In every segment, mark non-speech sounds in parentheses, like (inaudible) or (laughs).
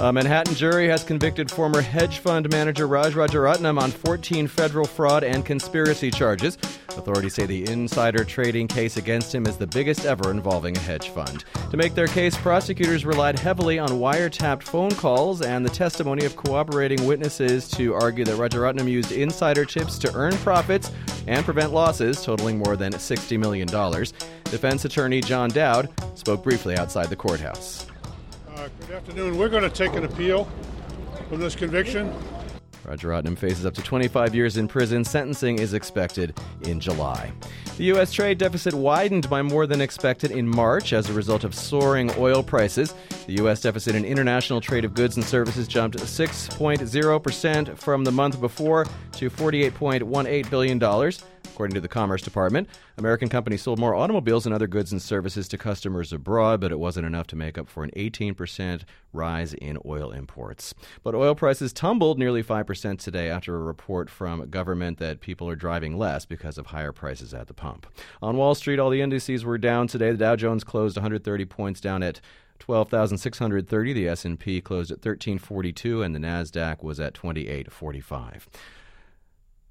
A Manhattan jury has convicted former hedge fund manager Raj Rajaratnam on 14 federal fraud and conspiracy charges. Authorities say the insider trading case against him is the biggest ever involving a hedge fund. To make their case, prosecutors relied heavily on wiretapped phone calls and the testimony of cooperating witnesses to argue that Rajaratnam used insider tips to earn profits and prevent losses totaling more than $60 million. Defense attorney John Dowd spoke briefly outside the courthouse. Uh, good afternoon. We're going to take an appeal from this conviction. Raj Rajaratnam faces up to 25 years in prison. Sentencing is expected in July. The U.S. trade deficit widened by more than expected in March as a result of soaring oil prices. The U.S. deficit in international trade of goods and services jumped 6.0% from the month before to $48.18 billion. According to the Commerce Department, American companies sold more automobiles and other goods and services to customers abroad, but it wasn't enough to make up for an 18% rise in oil imports. But oil prices tumbled nearly 5% today after a report from government that people are driving less because of higher prices at the pump. On Wall Street, all the indices were down today. The Dow Jones closed 130 points down at 12,630. The S&P closed at 1342 and the Nasdaq was at 2845.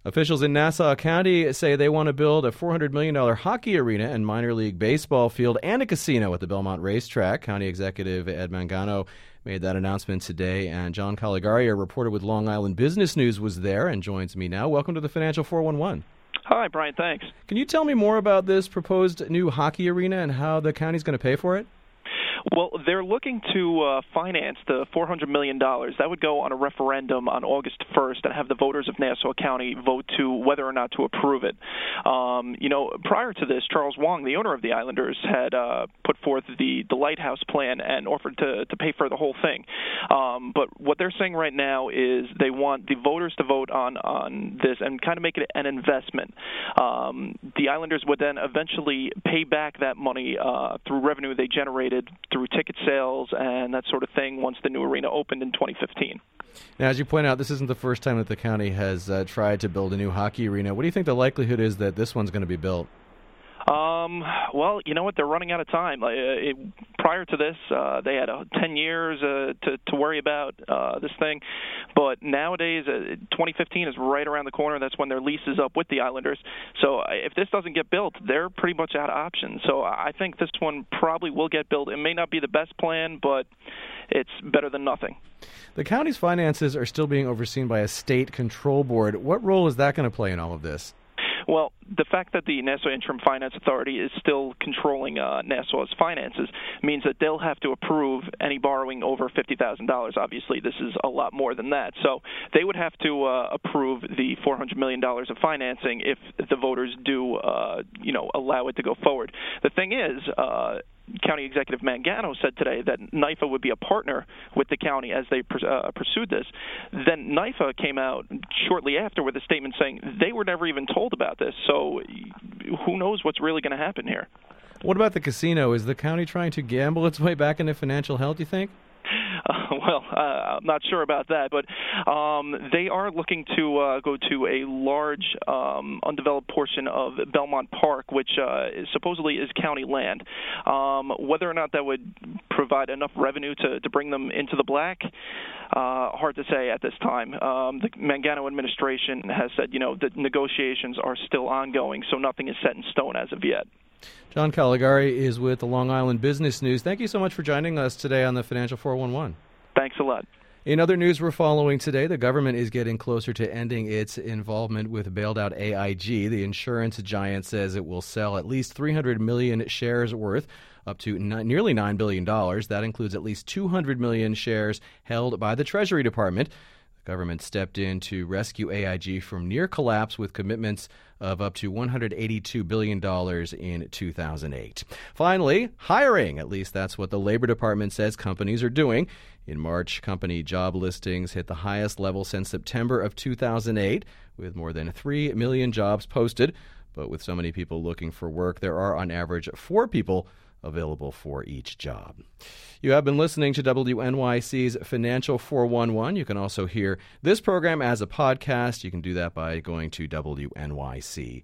Officials in Nassau County say they want to build a $400 million hockey arena and minor league baseball field and a casino at the Belmont Racetrack. County Executive Ed Mangano made that announcement today, and John Caligari, a reporter with Long Island Business News, was there and joins me now. Welcome to the Financial 411. Hi, Brian. Thanks. Can you tell me more about this proposed new hockey arena and how the county's going to pay for it? Well, they're looking to uh, finance the $400 million. That would go on a referendum on August 1st and have the voters of Nassau County vote to whether or not to approve it. Um, you know, prior to this, Charles Wang, the owner of the Islanders, had uh, put forth the, the Lighthouse plan and offered to, to pay for the whole thing. Um, but what they're saying right now is they want the voters to vote on, on this and kind of make it an investment. Um, the Islanders would then eventually pay back that money uh, through revenue they generated through ticket sales and that sort of thing once the new arena opened in 2015. Now, as you point out, this isn't the first time that the county has uh, tried to build a new hockey arena. What do you think the likelihood is that this one's going to be built? Um, well, you know what? They're running out of time. Uh, it, prior to this, uh, they had uh, 10 years uh, to to worry about uh, this thing, but nowadays, uh, 2015 is right around the corner. That's when their lease is up with the Islanders. So uh, if this doesn't get built, they're pretty much out of options. So I think this one probably will get built. It may not be the best plan, but it's better than nothing. The county's finances are still being overseen by a state control board. What role is that going to play in all of this? Well, the fact that the Nassau Interim Finance Authority is still controlling uh, Nassau's finances means that they'll have to approve any borrowing over $50,000. Obviously, this is a lot more than that. So they would have to uh, approve the $400 million of financing if the voters do, uh, you know, allow it to go forward. The thing is, uh, County Executive Mangano said today that NIFA would be a partner with the county as they uh, pursued this. Then NIFA came out shortly after with a statement saying they were never even told about this. So who knows what's really going to happen here? What about the casino? Is the county trying to gamble its way back into financial health, you think? (laughs) Well, uh, I'm not sure about that, but um, they are looking to uh, go to a large um, undeveloped portion of Belmont Park, which uh, is, supposedly is county land. Um, whether or not that would provide enough revenue to, to bring them into the black, uh, hard to say at this time. Um, the Mangano administration has said, you know, the negotiations are still ongoing, so nothing is set in stone as of yet. John Caligari is with the Long Island Business News. Thank you so much for joining us today on the Financial 411. Thanks a lot. In other news we're following today, the government is getting closer to ending its involvement with bailed out AIG. The insurance giant says it will sell at least 300 million shares worth, up to nearly $9 billion. That includes at least 200 million shares held by the Treasury Department. Government stepped in to rescue AIG from near collapse with commitments of up to $182 billion in 2008. Finally, hiring. At least that's what the Labor Department says companies are doing. In March, company job listings hit the highest level since September of 2008, with more than 3 million jobs posted. But with so many people looking for work, there are on average four people available for each job. You have been listening to WNYC's Financial 411. You can also hear this program as a podcast. You can do that by going to WNYC.org.